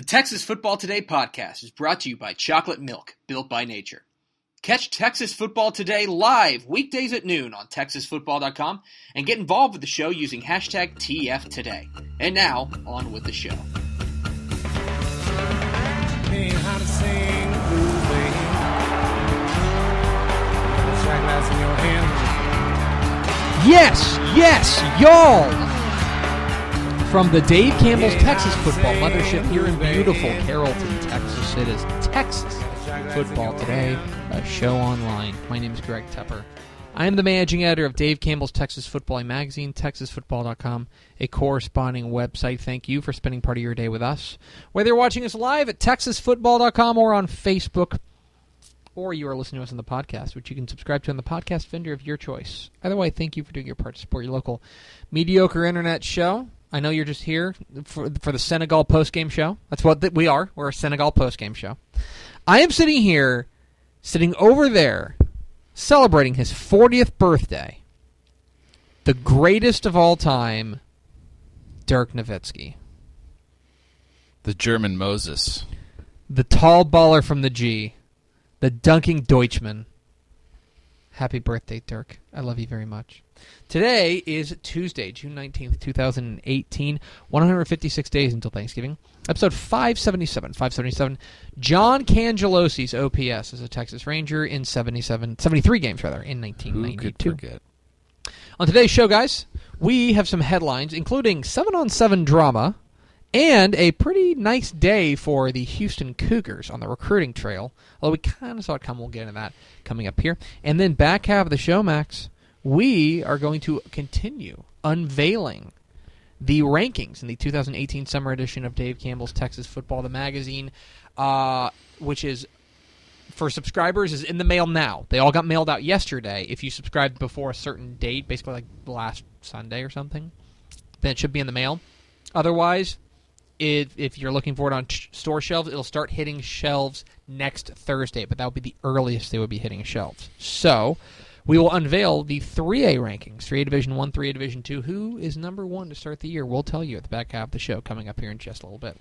The Texas Football Today podcast is brought to you by Chocolate Milk, built by nature. Catch Texas Football Today live weekdays at noon on TexasFootball.com and get involved with the show using hashtag TFToday. And now, on with the show. Ain't how to sing the blues, baby. Got a shot glass in your hand. Yes, yes, y'all! From the Dave Campbell's Texas Football Mothership here in beautiful Carrollton, Texas. It is Texas Football Today, a show online. My name is Greg Tepper. I am the managing editor of Dave Campbell's Texas Football magazine, TexasFootball.com, a corresponding website. Thank you for spending part of your day with us. Whether you're watching us live at TexasFootball.com or on Facebook, or you are listening to us on the podcast, which you can subscribe to on the podcast vendor of your choice. Either way, thank you for doing your part to support your local mediocre internet show. I know you're just here for, for the Senegal post-game show. That's what th- we are. We're a Senegal post-game show. I am sitting here, sitting over there, celebrating his 40th birthday. The greatest of all time, Dirk Nowitzki. The German Moses. The tall baller from the G. The dunking Deutschman. Happy birthday, Dirk. I love you very much. Today is Tuesday, June 19th, 2018. 156 days until Thanksgiving. Episode 577. 577. John Cangelosi's OPS as a Texas Ranger in 77, 73 games, rather, in Who could 1992. forget? On today's show, guys, we have some headlines, including 7 on 7 drama and a pretty nice day for the Houston Cougars on the recruiting trail. Although we kind of saw it come, we'll get into that coming up here. And then back half of the show, Max, we are going to continue unveiling the rankings in the 2018 summer edition of Dave Campbell's Texas Football, the magazine, uh, which is for subscribers is in the mail now. They all got mailed out yesterday. If you subscribed before a certain date, basically like last Sunday or something, then it should be in the mail. Otherwise, if if you're looking for it on store shelves, it'll start hitting shelves next Thursday. But that would be the earliest they would be hitting shelves. So. We will unveil the 3A rankings 3A Division 1, 3A Division 2. Who is number one to start the year? We'll tell you at the back half of the show coming up here in just a little bit.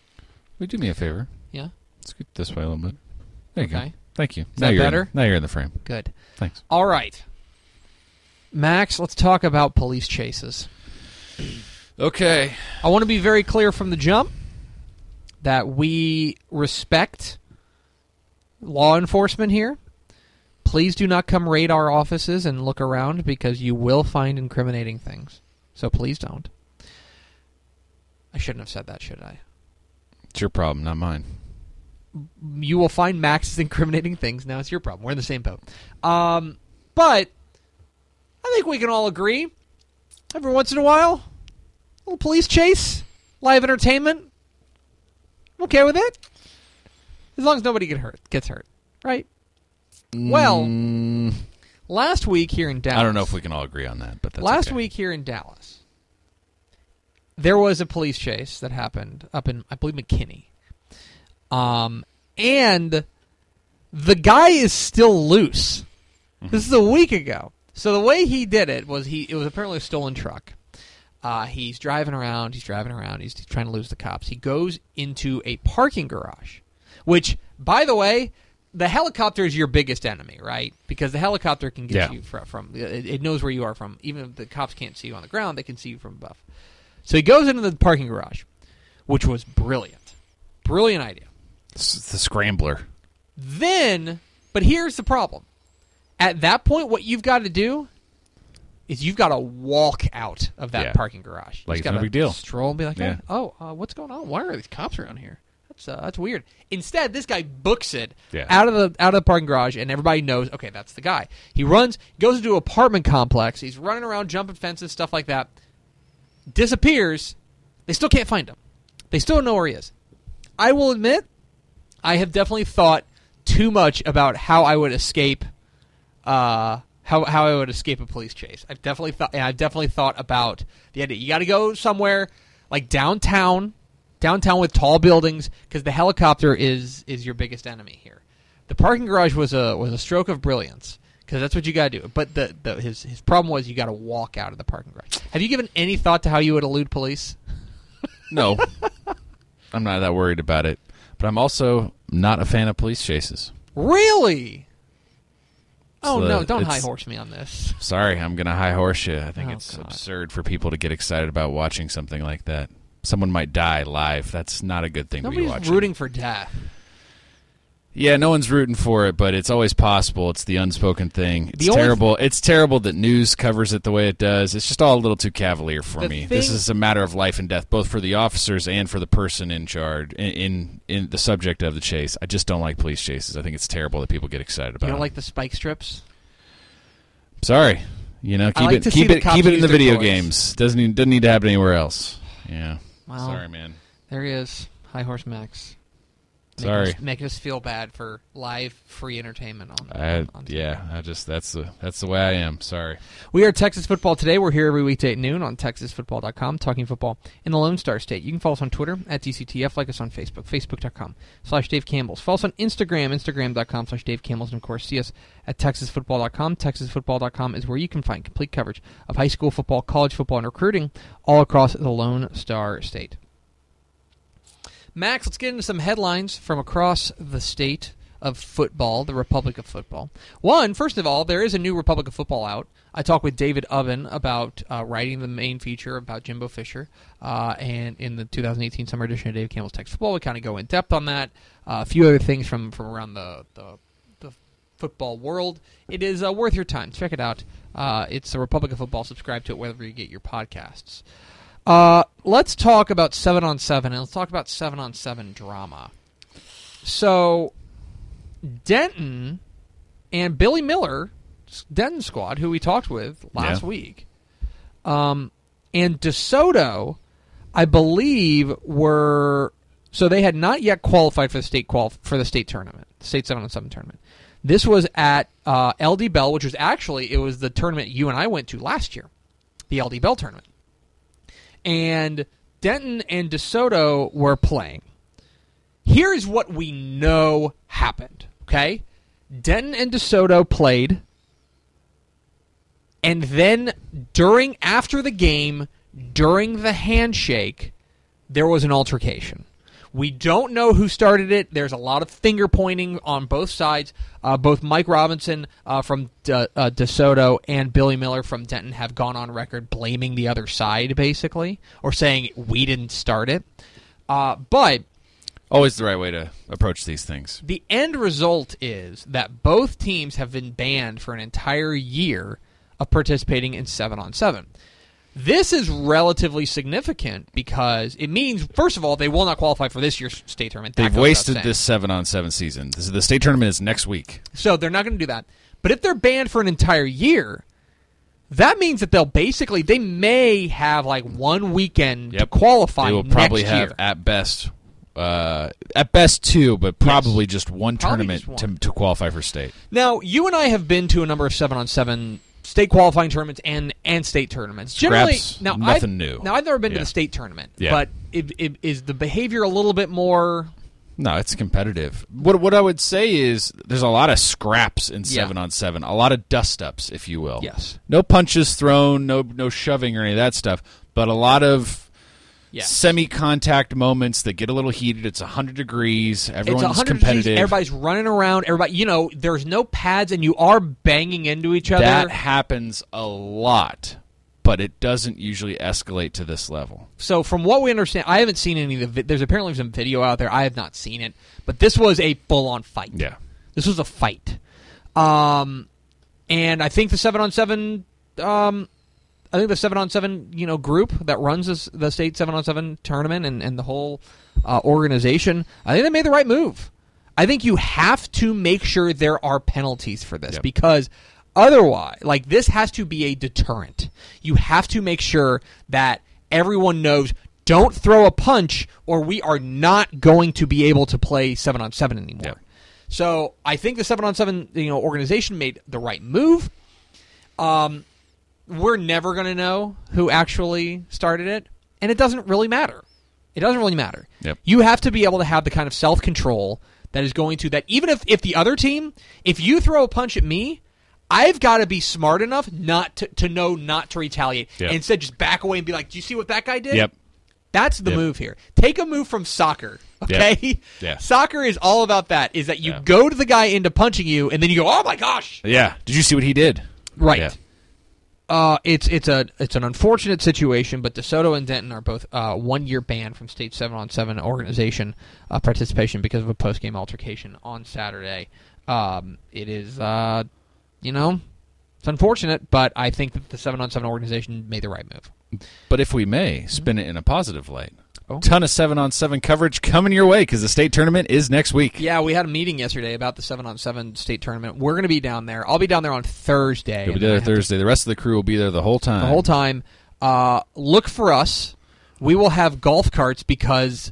Will you do me a favor? Yeah? Scoot this way a little bit. There you Okay. go. Thank you. that you're better? In, now you're in the frame. Good. Thanks. All right. Max, let's talk about police chases. Okay. I want to be very clear from the jump that we respect law enforcement here. Please do not come raid our offices and look around because you will find incriminating things. So please don't. I shouldn't have said that, should I? It's your problem, not mine. you will find Max's incriminating things. Now it's your problem. We're in the same boat. Um, but I think we can all agree. Every once in a while, a little police chase, live entertainment. I'm okay with it, as long as nobody get hurt, gets hurt, right? Well, Mm, last week here in Dallas, I don't know if we can all agree on that, but that's last okay. week here in Dallas, there was a police chase that happened up in, I believe, McKinney. Um, and the guy is still loose. This is a week ago. So the way he did it was he it was apparently a stolen truck. Uh, he's driving around. He's driving around. He's trying to lose the cops. He goes into a parking garage, which, by the way, the helicopter is your biggest enemy, right? Because the helicopter can get Yeah. you from, from it, it knows where you are from. Even if the cops can't see you on the ground, they can see you from above. So he goes into the parking garage, which was brilliant, brilliant idea. It's the scrambler. Then, but here's the problem. At that point, what you've got to do is you've got to walk out of that Yeah. parking garage. Like it's no big deal. Stroll and be like, Yeah. "Hey, oh, uh, what's going on? Why are these cops around here? That's uh, that's weird." Instead, this guy books it Yeah. out of the out of the parking garage, and everybody knows, okay, that's the guy. He runs, goes into an apartment complex. He's running around, jumping fences, stuff like that. Disappears. They still can't find him. They still don't know where he is. I will admit, I have definitely thought too much about how I would escape uh, how how I would escape a police chase. I've definitely thought I've definitely thought about the idea. You got to go somewhere like downtown, downtown with tall buildings because the helicopter is is your biggest enemy here. The parking garage was a was a stroke of brilliance because that's what you got to do. But the, the his his problem was you got to walk out of the parking garage. Have you given any thought to how you would elude police? No, I'm not that worried about it. but I'm also not a fan of police chases. Really? Oh no! Don't high horse me on this. Sorry, I'm gonna high horse you. I think Oh, it's God. absurd for people to get excited about watching something like that. Someone might die live. That's not a good thing to be Nobody's watching. rooting for death. Yeah, no one's rooting for it, but it's always possible. It's the unspoken thing. It's terrible. it's terrible that news covers it the way it does. It's just all a little too cavalier for The me. this is a matter of life and death, both for the officers and for the person in charge, in, in in the subject of the chase. I just don't like police chases. I think it's terrible that people get excited about. It. You don't them. like the spike strips? Sorry, you know, keep like it keep it keep it in the video toys. games. Doesn't even, doesn't need to happen anywhere else. Yeah. Well, Sorry, man. There he is, High Horse Max. Making Sorry. us, making us feel bad for live free entertainment on. I, on- on yeah, I just that's the that's the way I am. Sorry. We are Texas Football Today. We're here every weekday at noon on TexasFootball.com, talking football in the Lone Star State. You can follow us on Twitter at DCTF, like us on Facebook, Facebook.com slash Dave Campbell's. Follow us on Instagram, Instagram.com slash Dave Campbell's, and of course, see us at TexasFootball.com. TexasFootball.com is where you can find complete coverage of high school football, college football, and recruiting all across the Lone Star State. Max, let's get into some headlines from across the state of football, the Republic of Football. One, first of all, there is a new Republic of Football out. I talked with David Ubben about uh, writing the main feature about Jimbo Fisher, uh, and in the 2018 summer edition of Dave Campbell's Texas Football, we kind of go in depth on that. Uh, a few other things from, from around the, the, the football world. It is uh, worth your time. Check it out. Uh, it's the Republic of Football. Subscribe to it wherever you get your podcasts. Uh, let's talk about seven on seven, and let's talk about seven on seven drama. So, Denton and Billy Miller, Denton squad, who we talked with last Yeah. week, um, and DeSoto, I believe, were so they had not yet qualified for the state qual for the state tournament, the state seven on seven tournament. This was at uh, LD Bell, which was actually it was the tournament you and I went to last year, the LD Bell tournament and Denton and DeSoto were playing. Here's what we know happened, okay? Denton and DeSoto played, and then during, after the game, during the handshake, there was an altercation. We don't know who started it. There's a lot of finger pointing on both sides. Uh, both Mike Robinson uh, from De, uh, DeSoto and Billy Miller from Denton have gone on record blaming the other side, basically, or saying we didn't start it. Uh, but Always the right way to approach these things. the end result is that both teams have been banned for an entire year of participating in 7 on 7. This is relatively significant because it means, first of all, they will not qualify for this year's state tournament. That They've goes without wasted saying. this seven on seven season. This is the state tournament is next week. So they're not going to do that. But if they're banned for an entire year, that means that they'll basically they may have like one weekend to Yep. qualify They will probably next have year. at best, uh, at best two, but probably just one Probably tournament just to to qualify for state. Now, you and I have been to a number of seven on seven state qualifying tournaments and and state tournaments. Generally, Scraps, now nothing I've, new. Now I've never been to the state tournament, Yeah. but it, it, is the behavior a little bit more? No, it's competitive. What what I would say is there's a lot of scraps in Yeah. seven on seven, a lot of dust ups, if you will. Yes. No punches thrown, no no shoving or any of that stuff, but a lot of Yes. semi-contact moments that get a little heated. It's 100 degrees. It's Everyone's 100 degrees, competitive. Everybody's running around. Everybody, you know, there's no pads, and you are banging into each other. that happens a lot, but it doesn't usually escalate to this level. so from what we understand, I haven't seen any of the. Vi- there's apparently some video out there. I have not seen it, but this was a full-on fight. Yeah. This was a fight. Um, and I think the seven on seven, um, I think the seven on seven, you know, group that runs this, the state seven on seven tournament and, and the whole uh, organization, I think they made the right move. I think you have to make sure there are penalties for this Yep. because otherwise, like this has to be a deterrent. You have to make sure that everyone knows. Don't throw a punch, or we are not going to be able to play seven on seven anymore. Yep. So I think the seven on seven you know organization made the right move. Um, we're never going to know who actually started it, and it doesn't really matter. It doesn't really matter. Yep. You have to be able to have the kind of self control that is going to that. Even if if the other team, if you throw a punch at me. I've got to be smart enough not to, to know not to retaliate. Yep. And instead, just back away and be like, "Do you see what that guy did?" Yep. That's the Yep. move here. Take a move from soccer. Okay? Yeah. Soccer is all about that. Is that you Yeah. go to the guy into punching you and then you go, "Oh my gosh." Yeah. Did you see what he did? Right. Yeah. Uh, it's it's a it's an unfortunate situation, but DeSoto and Denton are both uh, one year banned from state seven on seven organization uh, participation because of a post game altercation on Saturday. Um, it is, uh, you know, it's unfortunate, but I think that the seven on seven organization made the right move. But if we may, spin it in a positive light. Oh. Ton of seven on seven coverage coming your way because the state tournament is next week. Yeah, we had a meeting yesterday about the seven on seven state tournament. We're going to be down there. I'll be down there on Thursday. You'll be there have to Thursday. The rest of the crew will be there the whole time. the whole time. Uh, look for us. We will have golf carts because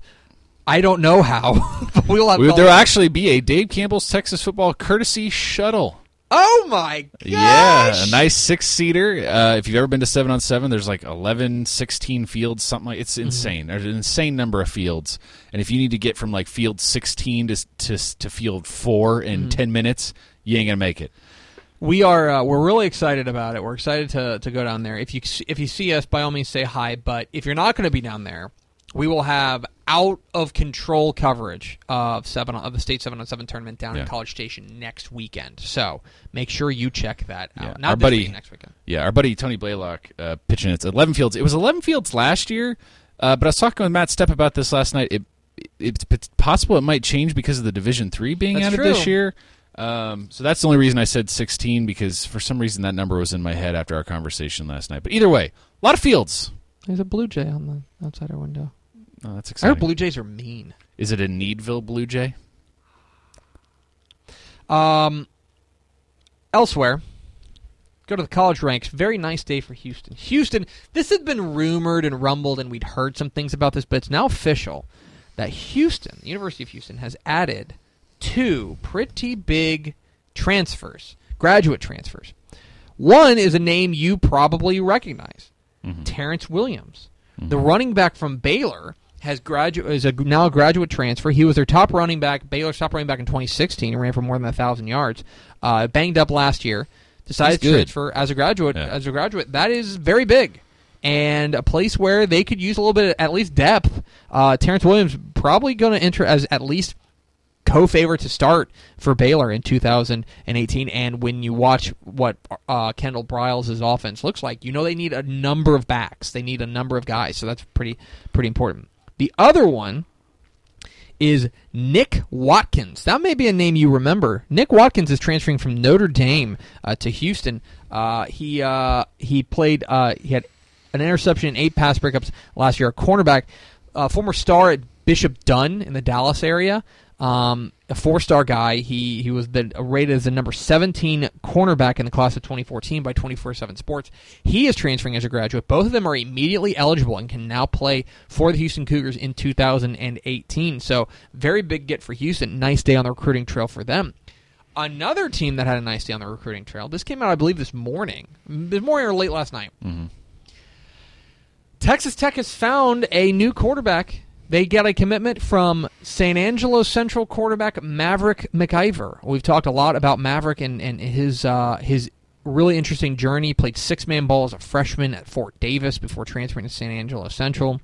I don't know how, but we will have. We- golf there will actually be a Dave Campbell's Texas football courtesy shuttle. Oh my gosh! Yeah, a nice six seater. Uh, if you've ever been to seven on seven, there's like 11, 16 fields, something like it's Mm-hmm. insane. There's an insane number of fields, and if you need to get from like field sixteen to to, to field four in Mm-hmm. ten minutes, you ain't gonna make it. We are. Uh, we're really excited about it. We're excited to to go down there. If you if you see us, by all means, say hi. But if you're not going to be down there, we will have out of control coverage of seven of the state seven on seven tournament down Yeah. in College Station next weekend. So make sure you check that out. Yeah. Not Our this buddy- weekend, next weekend. Yeah, our buddy Tony Blaylock uh, pitching it's eleven fields. It was eleven fields last year, uh, but I was talking with Matt Stepp about this last night. It, it, it's possible it might change because of the Division Three being That's added this year. Um, so that's the only reason I said sixteen because for some reason that number was in my head after our conversation last night. But either way, a lot of fields. There's a blue jay on the outside our window. Oh, that's I exciting. heard blue jays are mean. Is it a Needville Blue Jay? Um, elsewhere, go to the college ranks. Very nice day for Houston. Houston, this had been rumored and rumbled, and we'd heard some things about this, but it's now official that Houston, the University of Houston, has added two pretty big transfers, graduate transfers. One is a name you probably recognize, Terrence Williams, the running back from Baylor. Has graduate is a, now a graduate transfer. He was their top running back, Baylor's top running back in 2016. He ran for more than a thousand yards. Uh, banged up last year. Decided to transfer as a graduate. Yeah. As a graduate, that is very big, and a place where they could use a little bit of at least depth. Uh, Terrence Williams probably going to enter as at least co-favorite to start for Baylor in 2018. And when you watch what uh, Kendal Briles' offense looks like, you know they need a number of backs. They need a number of guys, so that's pretty pretty important. The other one is Nick Watkins. That may be a name you remember. Nick Watkins is transferring from Notre Dame uh, to Houston. Uh, he uh, he played. Uh, he had an interception, and eight pass breakups last year. A cornerback, uh, former star at Bishop Dunne in the Dallas area. Um, a four-star guy. He he was the, rated as the number 17 cornerback in the class of 2014 by 24/7 Sports. He is transferring as a graduate. Both of them are immediately eligible and can now play for the Houston Cougars in 2018. So very big get for Houston. Nice day on the recruiting trail for them. Another team that had a nice day on the recruiting trail. This came out, I believe, this morning, this morning or late last night. Texas Tech has found a new quarterback. They get a commitment from San Angelo Central quarterback Maverick McIver. We've talked a lot about Maverick and, and his uh, his really interesting journey. Played six man ball as a freshman at Fort Davis before transferring to San Angelo Central.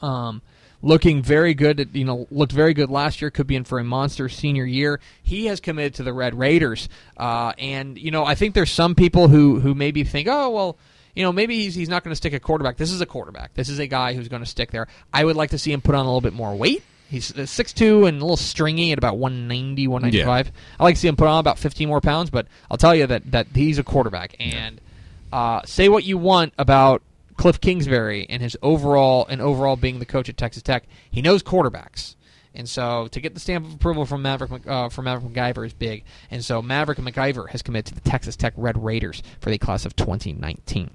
Um, looking very good. At, you know, looked very good last year. Could be in for a monster senior year. He has committed to the Red Raiders, uh, and you know, I think there's some people who who maybe think, oh well, you know, maybe he's he's not going to stick a quarterback. This is a quarterback. This is a guy who's going to stick there. I would like to see him put on a little bit more weight. He's uh, 6'2 and a little stringy at about 190, 195. I like to see him put on about 15 more pounds, but I'll tell you that, that he's a quarterback. And uh, say what you want about Cliff Kingsbury and his overall and overall being the coach at Texas Tech, he knows quarterbacks. And so to get the stamp of approval from Maverick uh, from Maverick McIver is big. And so Maverick McIver has committed to the Texas Tech Red Raiders for the class of 2019.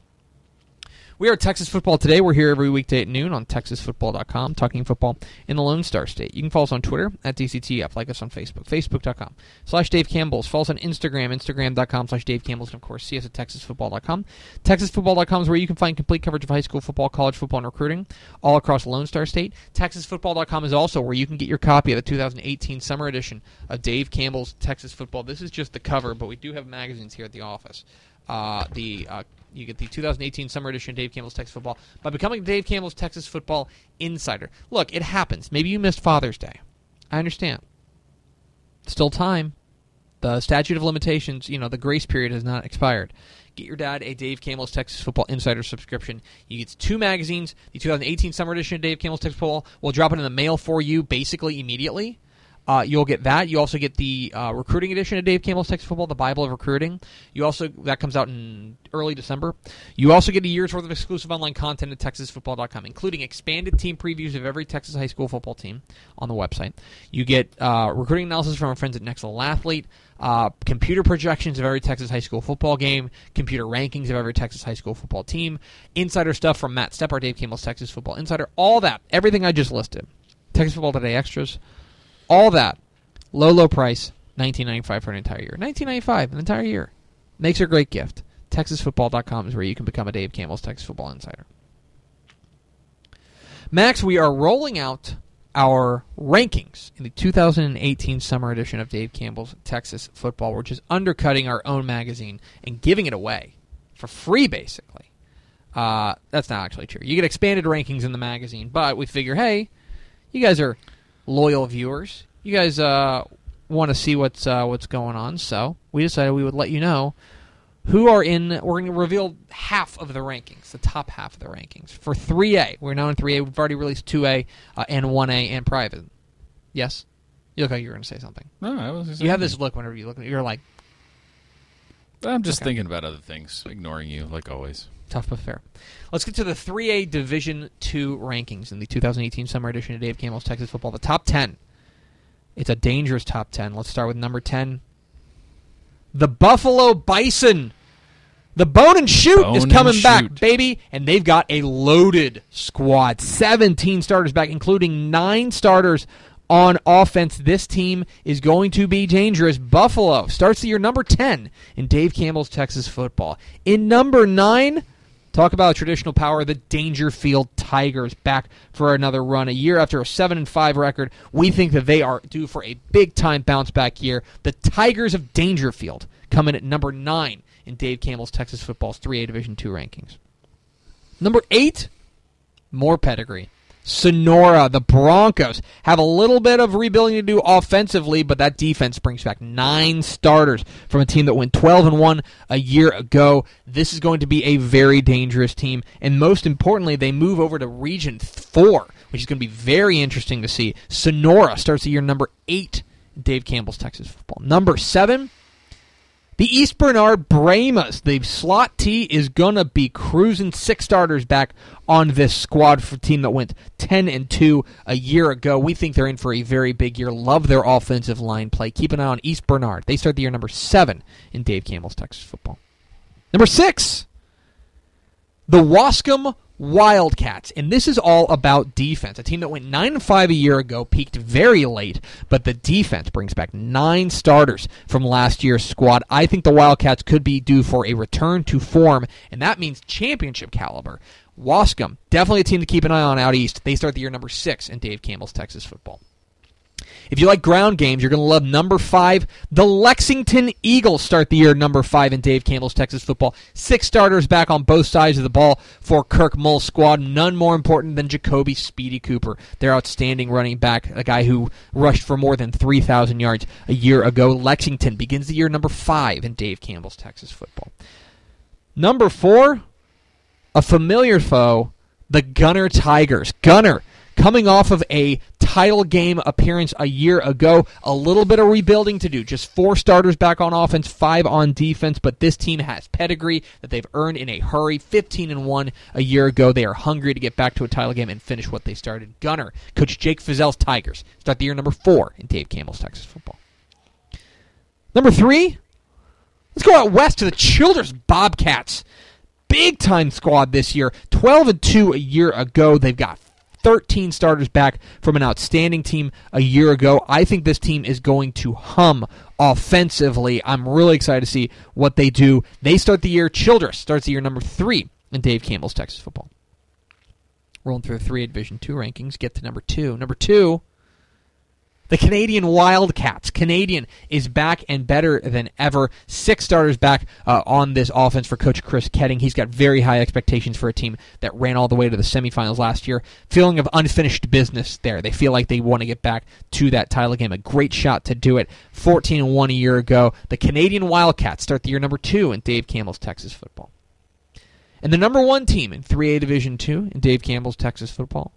We are Texas Football Today. We're here every weekday at noon on TexasFootball.com, talking football in the Lone Star State. You can follow us on Twitter at DCTF, like us on Facebook, Facebook.com slash Dave Campbell's. Follow us on Instagram, Instagram.com slash Dave Campbell's, and of course, see us at TexasFootball.com. TexasFootball.com is where you can find complete coverage of high school football, college football, and recruiting all across Lone Star State. TexasFootball.com is also where you can get your copy of the 2018 summer edition of Dave Campbell's Texas Football. This is just the cover, but we do have magazines here at the office. Uh, the uh, You get the 2018 Summer Edition of Dave Campbell's Texas Football by becoming Dave Campbell's Texas Football Insider. Look, it happens. Maybe you missed Father's Day. I understand. Still time. The statute of limitations, you know, the grace period has not expired. Get your dad a Dave Campbell's Texas Football Insider subscription. You get two magazines. The 2018 Summer Edition of Dave Campbell's Texas Football will drop it in the mail for you basically immediately. Uh, you'll get that. You also get the uh, recruiting edition of Dave Campbell's Texas Football, the Bible of Recruiting. You also that comes out in early December. You also get a year's worth of exclusive online content at TexasFootball.com, including expanded team previews of every Texas high school football team on the website. You get uh, recruiting analysis from our friends at Next Level Athlete, uh, computer projections of every Texas high school football game, computer rankings of every Texas high school football team, insider stuff from Matt Stepp, Dave Campbell's Texas Football Insider. All that, everything I just listed. Texas Football Today extras all that. Low low price. 1995 for an entire year. 1995 an entire year. Makes a great gift. Texasfootball.com is where you can become a dave campbell's texas football insider. Max we are rolling out our rankings in the 2018 summer edition of dave campbell's texas football. Which is undercutting our own magazine and giving it away for free basically. Uh, that's not actually true. You get expanded rankings in the magazine but we figure hey you guys are loyal viewers. You guys uh, want to see what's uh, what's going on, so we decided we would let you know who are in. We're going to reveal half of the rankings, the top half of the rankings for 3A. We're now in 3A. We've already released 2A uh, and 1A and private. Yes, you look like you were going to say something. No, I was. You have this look whenever you look. You're like I'm just Okay. thinking about other things, ignoring you like always. Tough but fair. Let's get to the 3A Division Two rankings in the 2018 summer edition of Dave Campbell's Texas Football. The top 10. It's a dangerous top 10. Let's start with number 10. The Buffalo Bison. The Bone and Shoot Bone is coming back, baby, and they've got a loaded squad. 17 starters back, including nine starters on offense. This team is going to be dangerous. Buffalo starts the year number 10 in Dave Campbell's Texas football. In number 9, talk about traditional power, the Daingerfield Tigers back for another run. A year after a 7 and 5 record, we think that they are due for a big time bounce back year. The Tigers of Daingerfield come in at number 9 in Dave Campbell's Texas football's 3A Division 2 rankings. Number 8, more pedigree. Sonora, the Broncos, have a little bit of rebuilding to do offensively, but that defense brings back nine starters from a team that went 12 and 1 a year ago. This is going to be a very dangerous team, and most importantly, they move over to Region 4, which is going to be very interesting to see. Sonora starts the year number 8 Dave Campbell's Texas football. Number 7, the East Bernard Brahmas, the slot T is gonna be cruising six starters back on this squad for team that went ten and two a year ago. We think they're in for a very big year. Love their offensive line play. Keep an eye on East Bernard. They start the year number seven in Dave Campbell's Texas football. Number six, the Waskom Wildcats, and this is all about defense. A team that went nine and five a year ago, peaked very late, but the defense brings back nine starters from last year's squad. I think the Wildcats could be due for a return to form, and that means championship caliber. Waskom, definitely a team to keep an eye on out east. They start the year number six in Dave Campbell's Texas football. If you like ground games, you're going to love number five. The Lexington Eagles start the year number five in Dave Campbell's Texas football. Six starters back on both sides of the ball for Kirk Mull's squad. None more important than Jacoby Speedy Cooper, their outstanding running back, a guy who rushed for more than 3,000 yards a year ago. Lexington begins the year number five in Dave Campbell's Texas football. Number four, a familiar foe, the Gunter Tigers. Gunter coming off of a title game appearance a year ago. A little bit of rebuilding to do. Just four starters back on offense, five on defense, but this team has pedigree that they've earned in a hurry. 15 and 1 a year ago. They are hungry to get back to a title game and finish what they started. Gunter, Coach Jake Fieszel's Tigers, start the year number four in Dave Campbell's Texas football. Number three, let's go out west to the Childress Bobcats big time squad this year. 12 and 2 a year ago. They've got 13 starters back from an outstanding team a year ago. I think this team is going to hum offensively. I'm really excited to see what they do. They start the year, Childress starts the year number 3 in Dave Campbell's Texas football. Rolling through the 3 Division 2 rankings, get to number 2. Number 2, The Canadian Wildcats. Canadian is back and better than ever. Six starters back uh, on this offense for Coach Chris Koetting. He's got very high expectations for a team that ran all the way to the semifinals last year. Feeling of unfinished business there. They feel like they want to get back to that title game. A great shot to do it. 14 and 1 a year ago. The Canadian Wildcats start the year number two in Dave Campbell's Texas football. And the number one team in 3A Division two in Dave Campbell's Texas football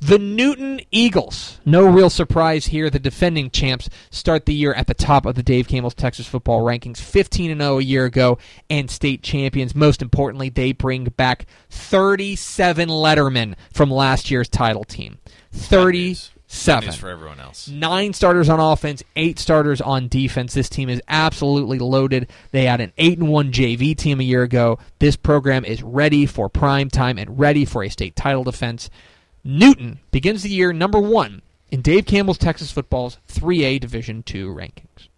the Newton Eagles. No real surprise here. The defending champs start the year at the top of the Dave Campbell's Texas football rankings, 15 and 0 a year ago, and state champions. Most importantly, they bring back 37 Lettermen from last year's title team. 37 for everyone else. nine starters on offense, eight starters on defense. This team is absolutely loaded. They had an eight and one JV team a year ago. This program is ready for prime time and ready for a state title defense. Newton begins the year number one in Dave Campbell's Texas football's 3A Division II rankings.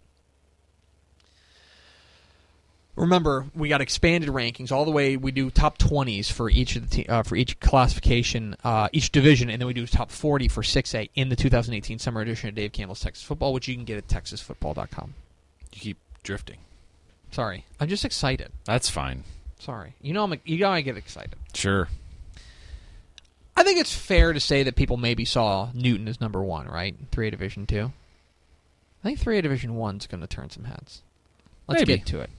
Remember, we got expanded rankings all the way. We do top 20s for each of the te- uh, for each classification, uh, each division, and then we do top 40 for 6A in the 2018 summer edition of Dave Campbell's Texas Football, which you can get at texasfootball.com. You keep drifting. Sorry, I'm just excited. That's fine. Sorry, you know I'm you know I get excited. Sure. I think it's fair to say that people maybe saw Newton as number one, right? Three A Division Two. I think three A Division One's going to turn some heads. Let's Maybe. get to it.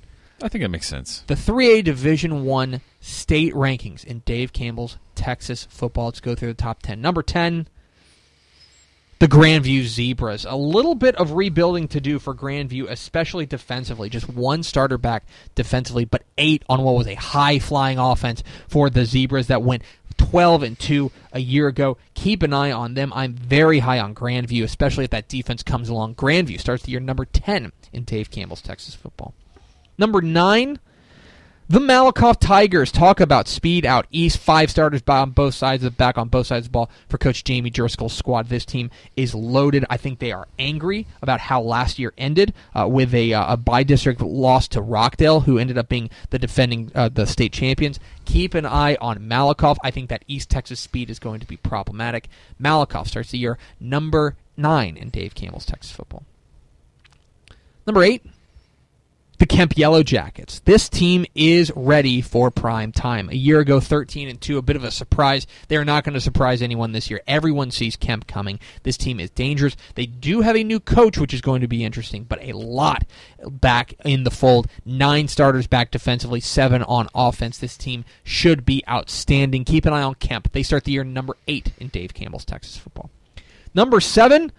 I think it makes sense. The three A Division One state rankings in Dave Campbell's Texas football. Let's go through the top ten. Number ten, the Grandview Zebras. A little bit of rebuilding to do for Grandview, especially defensively. Just one starter back defensively, but eight on what was a high flying offense for the Zebras that went 12 and 2 a year ago. Keep an eye on them. I'm very high on Grandview, especially if that defense comes along. Grandview starts the year number 10 in Dave Campbell's Texas football. Number 9, the Malakoff Tigers talk about speed out east. Five starters on both sides of the back on both sides of the ball for Coach Jamie Driskell's squad. This team is loaded. I think they are angry about how last year ended uh, with a, uh, a bi-district loss to Rockdale, who ended up being the defending uh, the state champions. Keep an eye on Malakoff. I think that East Texas speed is going to be problematic. Malakoff starts the year number nine in Dave Campbell's Texas football. Number eight, the Kemp Yellow Jackets. This team is ready for prime time. A year ago, 13 and 2, a bit of a surprise. They are not going to surprise anyone this year. Everyone sees Kemp coming. This team is dangerous. They do have a new coach, which is going to be interesting, but a lot back in the fold. Nine starters back defensively, seven on offense. This team should be outstanding. Keep an eye on Kemp. They start the year number eight in Dave Campbell's Texas football. Number seven,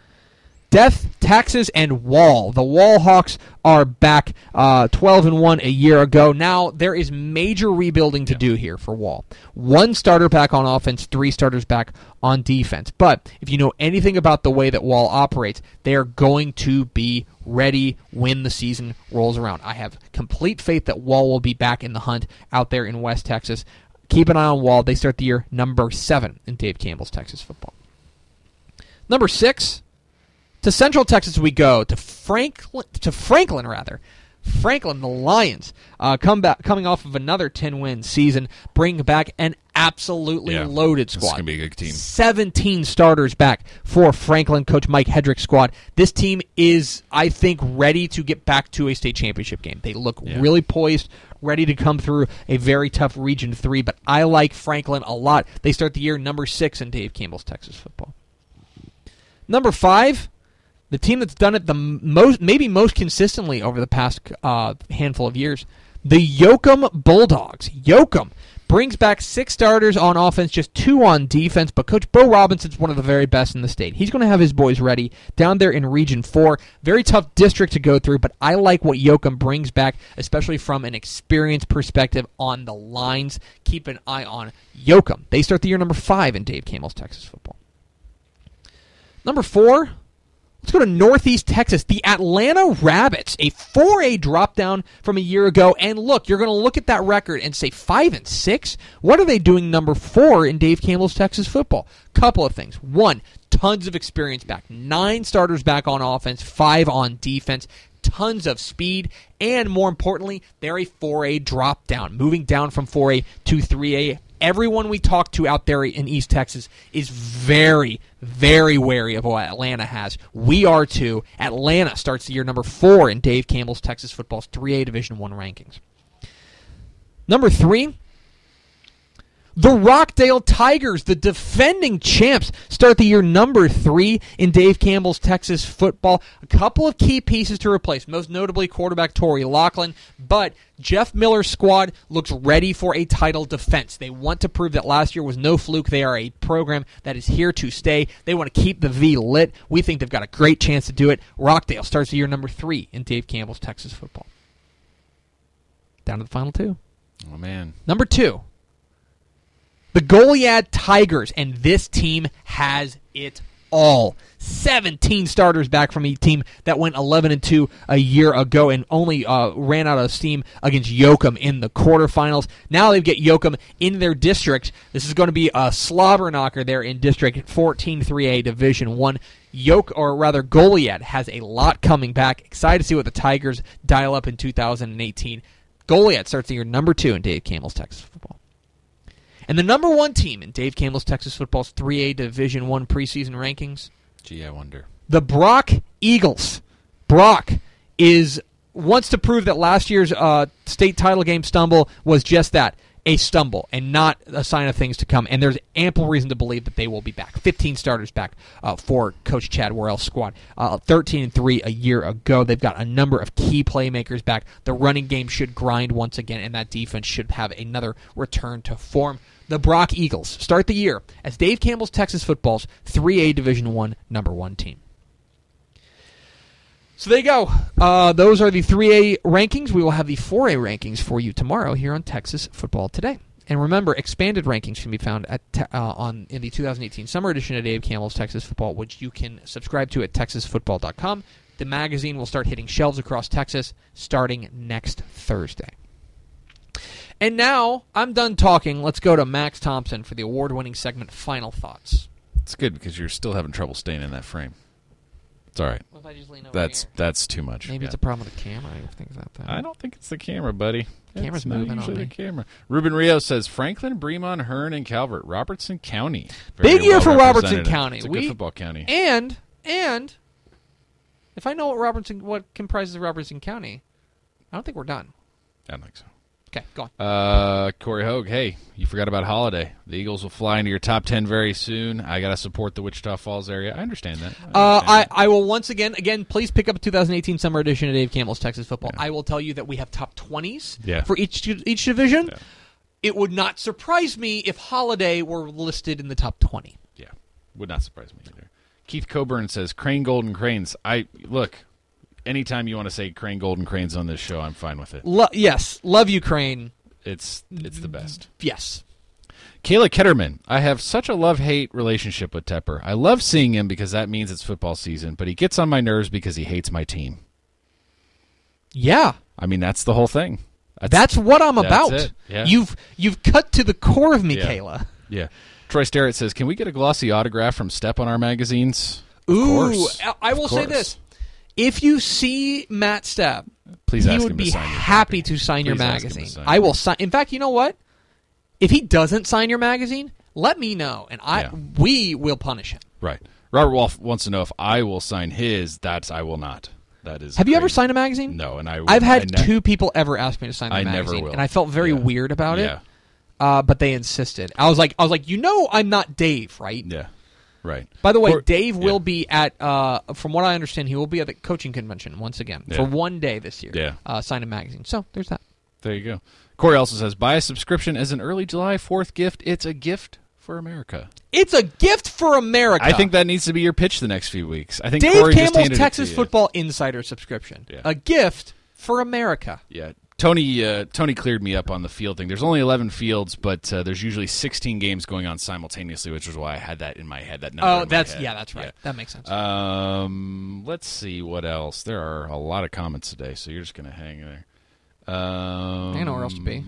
Death, Taxes, and Wall. The Wall Hawks are back uh, 12 and 1 a year ago. Now, there is major rebuilding to do here for Wall. One starter back on offense, three starters back on defense. But if you know anything about the way that Wall operates, they are going to be ready when the season rolls around. I have complete faith that Wall will be back in the hunt out there in West Texas. Keep an eye on Wall. They start the year number seven in Dave Campbell's Texas football. Number six, to Central Texas we go to Franklin to Franklin rather. Franklin, the Lions, uh, come back coming off of another ten win season, bring back an absolutely Yeah. loaded This is squad. gonna be a good team. 17 starters back for Franklin coach Mike Hedrick's squad. This team is, I think, ready to get back to a state championship game. They look Yeah. really poised, ready to come through a very tough Region 3, but I like Franklin a lot. They start the year number 6 in Dave Campbell's Texas football. Number 5, the team that's done it the most, maybe most consistently over the past uh, handful of years, the Yoakum Bulldogs. Yoakum brings back six starters on offense, just two on defense. But Coach Bo Robinson's one of the very best in the state. He's going to have his boys ready down there in Region Four. Very tough district to go through, but I like what Yoakum brings back, especially from an experience perspective on the lines. Keep an eye on Yoakum. They start the year number five in Dave Campbell's Texas football. Number four, Let's go to Northeast Texas. The Atlanta Rabbits, a 4A drop down from a year ago. And look, you're going to look at that record and say 5 and 6? What are they doing number 4 in Dave Campbell's Texas football? Couple of things. One, tons of experience back. 9 starters back on offense, 5 on defense. Tons of speed, and more importantly, they're a 4A drop down, moving down from 4A to 3A everyone we talk to out there in East Texas is very, very wary of what Atlanta has. We are too. Atlanta starts the year number four in Dave Campbell's Texas football's 3A Division One rankings. Number three, the Rockdale Tigers, the defending champs, start the year number three in Dave Campbell's Texas football. A couple of key pieces to replace, most notably quarterback Tori Laughlin, but Jeff Miller's squad looks ready for a title defense. They want to prove that last year was no fluke. They are a program that is here to stay. They want to keep the V lit. We think they've got a great chance to do it. Rockdale starts the year number three in Dave Campbell's Texas football. Down to the final two. Oh man, Number two, the Goliad Tigers, and this team has it all. 17 starters back from a team that went 11 and 2 a year ago and only uh, ran out of steam against Yoakum in the quarterfinals. Now they get Yoakum in their district. This is going to be a slobber knocker there in District 14 3A Division 1. Yoke, or rather Goliad, has a lot coming back. Excited to see what the Tigers dial up in 2018. Goliad starts the year number two in Dave Campbell's Texas football. And the number one team in Dave Campbell's Texas football's 3A Division One preseason rankings, gee, I wonder. the Brock Eagles. Brock is wants to prove that last year's uh, state title game stumble was just that a stumble and not a sign of things to come. And there's ample reason to believe that they will be back. 15 starters back uh, for Coach Chad Worrell's squad. Uh, 13 and three a year ago. They've got a number of key playmakers back. The running game should grind once again, and that defense should have another return to form. The Brock Eagles start the year as Dave Campbell's Texas football's 3A Division One number one team. So there you go. Uh, those are the 3A rankings. We will have the 4A rankings for you tomorrow here on Texas Football Today. And remember, expanded rankings can be found at te- uh, on in the 2018 summer edition of Dave Campbell's Texas Football, which you can subscribe to at texasfootball.com. The magazine will start hitting shelves across Texas starting next Thursday. And now I'm done talking. Let's go to Max Thompson for the award-winning segment Final Thoughts. It's good because you're still having trouble staying in that frame. It's all right. What if I just lean over That's that's too much. Maybe Yeah. it's a problem with the camera or things like that. I don't think it's the camera, buddy. Camera's it's not moving on me. the camera. Ruben Rio says Franklin, Bremond, Hearne, and Calvert, Robertson County. Very Big year well for Robertson represented. County. It's a We- good football county. And and if I know what Robertson what comprises Robertson County, I don't think we're done. I don't think so. Okay, go on. Uh, Corey Hogue, hey, you forgot about Holliday. The Eagles will fly into your top ten very soon. I gotta support the Wichita Falls area. I understand that. Uh, understand I, that. I will once again again please pick up a 2018 summer edition of Dave Campbell's Texas Football. I will tell you that we have top 20s Yeah. for each each division. Yeah. It would not surprise me if Holliday were listed in the top 20. Yeah, would not surprise me either. Keith Coburn says Crane Golden Cranes. I look. Anytime you want to say Crane Golden Cranes on this show, I'm fine with it. Lo- yes, love Ukraine. It's it's the best. Yes. Kayla Ketterman, I have such a love hate relationship with Tepper. I love seeing him because that means it's football season, but he gets on my nerves because he hates my team. Yeah. I mean, that's the whole thing. That's what I'm That's about. yeah. You've you've cut to the core of me, Yeah. Kayla. yeah. Troy Starrett says, "Can we get a glossy autograph from Stepp on our magazines?" Of Ooh, course. I- will say this: if you see Matt Stepp, Please he ask would him to be sign happy to sign your Please to magazine. sign I will sign. In fact, you know what? If he doesn't sign your magazine, let me know, and I Yeah. we will punish him. Right. Robert Wolf wants to know if I will sign his. That's I will not. That is. Have you ever signed a magazine? No, and I. I've had I ne- two people ever ask me to sign I never magazine, will. and I felt very Yeah. weird about Yeah. it. Uh, but they insisted. I was like, I was like, you know, I'm not Dave, right? Yeah. Right. By the way, Or- Dave yeah. will be at, uh, from what I understand, he will be at the coaching convention once again Yeah. for one day this year. Yeah. Uh, sign a magazine. So there's that. There you go. Corey also says, buy a subscription as an early July 4th gift. It's a gift for America. It's a gift for America. I think that needs to be your pitch the next few weeks. I think Dave Corey Campbell's Texas. Football Insider subscription. Yeah. A gift for America. Yeah. Tony uh, Tony cleared me up on the field thing. There's only 11 fields, but uh, there's usually 16 games going on simultaneously, which is why I had that in my head. That number. Oh, that's yeah, that's right. That makes sense. Um, let's see what else. There are a lot of comments today, so you're just gonna hang there. Um, I know where else to be.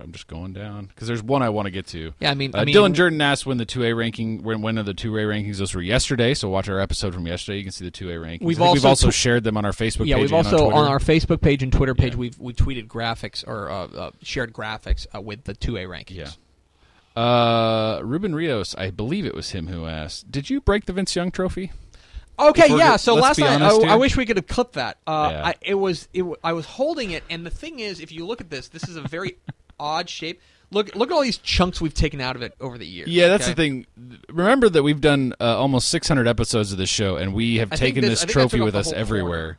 I'm just going down because there's one I want to get to. Yeah, I mean, Uh, I mean, Dylan Jordan asked when the two A ranking, when when of the two A rankings. Those were yesterday. So watch our episode from yesterday. You can see the two A rankings. We've think we've also also tw- shared them on our Facebook Yeah, page. we've also on, on, our Facebook page and Twitter page Yeah. we've we tweeted graphics or uh, uh, shared graphics uh, with the two A rankings. Yeah. Uh, Ruben Rios, I believe it was him who asked, "Did you break the Vince Young Trophy?" Okay, yeah. So last night, I, I wish we could have clipped that. Uh, Yeah. I, it was, it, I was holding it, and the thing is, if you look at this, this is a very odd shape. Look, look at all these chunks we've taken out of it over the years. Yeah, that's okay? the thing. Remember that we've done uh, almost 600 episodes of this show, and we have I taken this- this, I think I trophy with us everywhere. corner.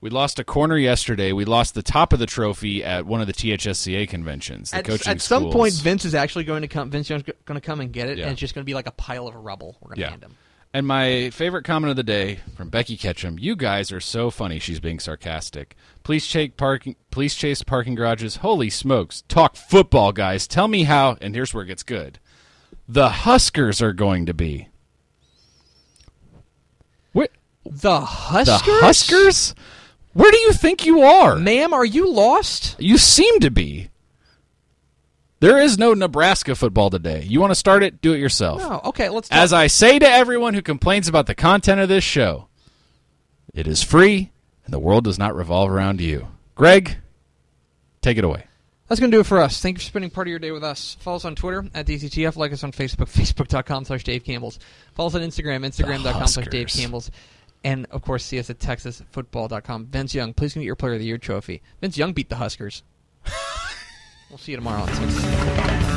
We lost a corner yesterday. We lost the top of the trophy at one of the THSCA conventions. The At, coaching at some schools. point, Vince is actually going to come. Vince Young's going to come and get it, Yeah. and it's just going to be like a pile of rubble. We're going to Yeah. hand him. And my favorite comment of the day from Becky Ketchum: "You guys are so funny." She's being sarcastic. Please chase parking. Please chase parking garages. Holy smokes! Talk football, guys. Tell me how. And here's where it gets good. The Huskers are going to be. What? The Huskers. The Huskers? Where do you think you are? Ma'am, are you lost? You seem to be. There is no Nebraska football today. You want to start it? Do it yourself. No. Okay, let's. Talk. As I say to everyone who complains about the content of this show, it is free and the world does not revolve around you. Greg, take it away. That's going to do it for us. Thank you for spending part of your day with us. Follow us on Twitter at DCTF. Like us on Facebook, facebook.com slash Dave Campbell's. Follow us on Instagram, instagram.com slash Dave Campbell's. And, of course, see us at texasfootball.com. Vince Young, please get your Player of the Year trophy. Vince Young beat the Huskers. we'll see you tomorrow on Texas.